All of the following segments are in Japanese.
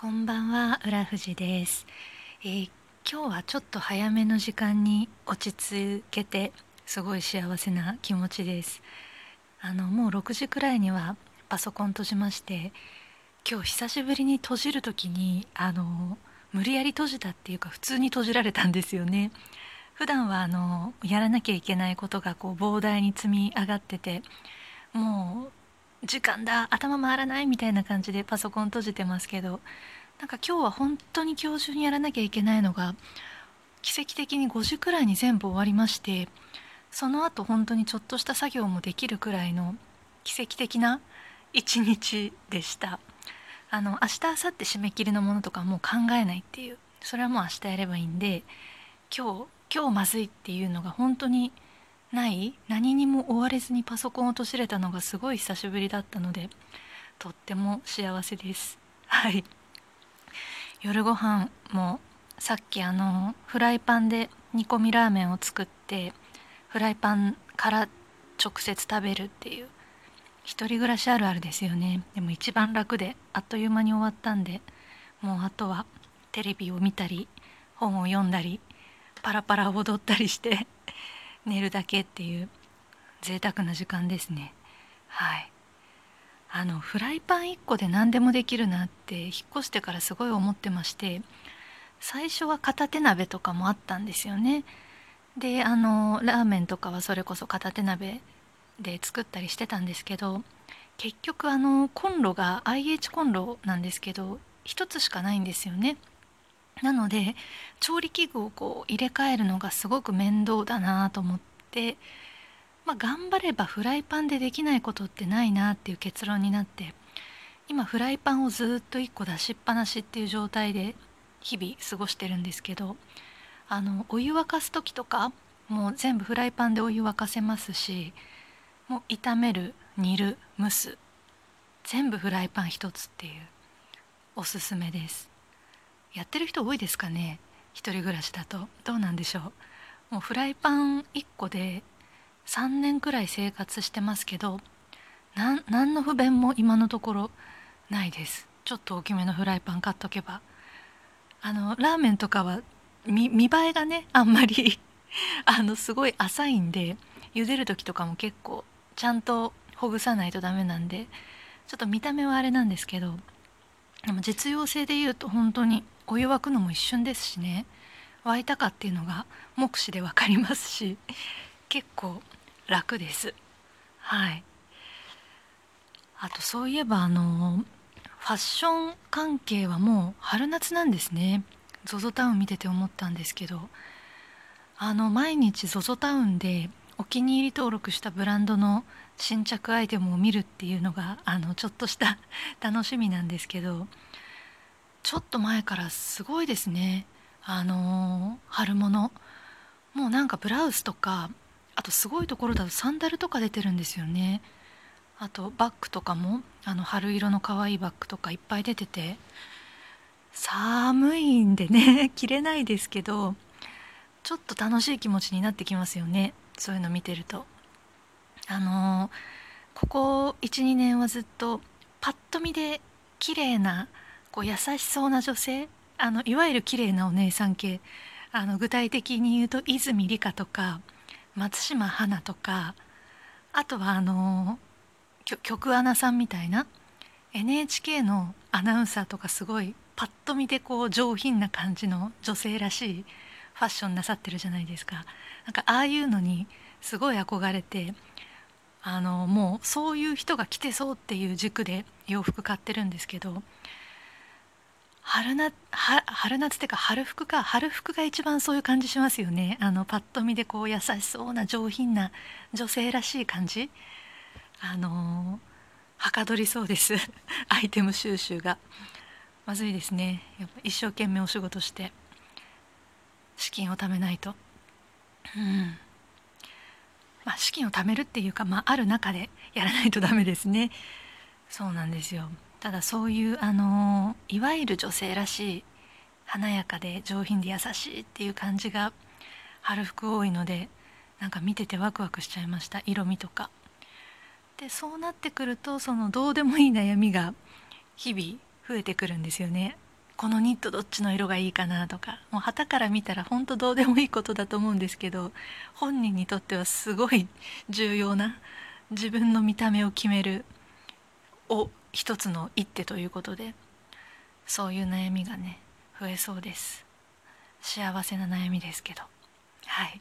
こんばんは浦富です、えー、今日はちょっと早めの時間に落ち着けてすごい幸せな気持ちです。あのもう6時くらいにはパソコン閉じまして今日久しぶりに閉じる時にあの無理やり閉じたっていうか普通に閉じられたんですよね。普段はあのやらなきゃいけないことがこう膨大に積み上がっててもう時間だ。頭回らない？みたいな感じでパソコン閉じてますけど。なんか今日は本当に今日中にやらなきゃいけないのが奇跡的に5時くらいに全部終わりましてその後本当にちょっとした作業もできるくらいの奇跡的な一日でした。あの明日明後日締め切りのものとかもう考えないっていう。それはもう明日やればいいんで今日今日まずいっていうのが本当にない？何にも追われずにパソコンを閉じれたのがすごい久しぶりだったのでとっても幸せです。はい。夜ご飯もさっきあのフライパンで煮込みラーメンを作ってフライパンから直接食べるっていう一人暮らしあるあるですよね。でも一番楽であっという間に終わったんでもうあとはテレビを見たり本を読んだりパラパラ踊ったりして寝るだけっていう贅沢な時間ですね。はい。あのフライパン1個で何でもできるなって引っ越してからすごい思ってまして最初は片手鍋とかもあったんですよね。であのラーメンとかはそれこそ片手鍋で作ったりしてたんですけど結局あのコンロが IH コンロなんですけど1つしかないんですよね。なので調理器具をこう入れ替えるのがすごく面倒だなと思って、まあ、頑張ればフライパンでできないことってないなっていう結論になって今フライパンをずっと1個出しっぱなしっていう状態で日々過ごしてるんですけどあのお湯沸かす時とかもう全部フライパンでお湯沸かせますしもう炒める煮る蒸す全部フライパン1つっていうおすすめです。やってる人多いですかね？一人暮らしだと。どうなんでしょう？もうフライパン1個で3年くらい生活してますけど何の不便も今のところないです。ちょっと大きめのフライパン買っとけば。あのラーメンとかは見栄えがねあんまり あのすごい浅いんで茹でる時とかも結構ちゃんとほぐさないとダメなんでちょっと見た目はあれなんですけどでも実用性で言うと本当にお湯沸くのも一瞬ですしね。沸いたかっていうのが目視で分かりますし結構楽です。はい。あとそういえばあのファッション関係はもう春夏なんですね。ZOZO タウン見てて思ったんですけど。あの毎日 ZOZO タウンでお気に入り登録したブランドの新着アイテムを見るっていうのがあのちょっとした楽しみなんですけど。ちょっと前からすごいですね。あの春物。もうなんかブラウスとかあとすごいところだとサンダルとか出てるんですよね。あとバッグとかもあの春色の可愛いバッグとかいっぱい出てて。寒いんでね 着れないですけどちょっと楽しい気持ちになってきますよね。そういうの見てると。あのここ12年はずっとパッと見で綺麗なこう優しそうな女性？あのいわゆる綺麗なお姉さん系。あの具体的に言うと泉里香とか松島花とか。あとはあの曲アナさんみたいな。NHK のアナウンサーとかすごいパッと見でこう上品な感じの女性らしいファッションなさってるじゃないですか。なんかああいうのにすごい憧れてあのもうそういう人が着てそうっていう軸で洋服買ってるんですけど春な春夏っていうか春服か春服が一番そういう感じしますよね。あのパッと見でこう優しそうな上品な女性らしい感じ。あのはかどりそうです。アイテム収集が。まずいですね。やっぱ一生懸命お仕事して資金を貯めないと。うん。まあ資金を貯めるっていうか、まあ、ある中でやらないとダメですね。そうなんですよ。ただそういうあのいわゆる女性らしい華やかで上品で優しいっていう感じが春服多いのでなんか見ててワクワクしちゃいました色味とか。でそうなってくるとそのどうでもいい悩みが日々増えてくるんですよね。このニットどっちの色がいいかなとかもう旗から見たら本当どうでもいいことだと思うんですけど本人にとってはすごい重要な自分の見た目を決めるを一つの一手ということでそういう悩みがね増えそうです。幸せな悩みですけど。はい。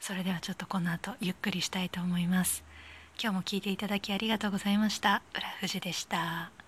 それではちょっとこの後ゆっくりしたいと思います。今日も聞いていただきありがとうございました。浦富士でした。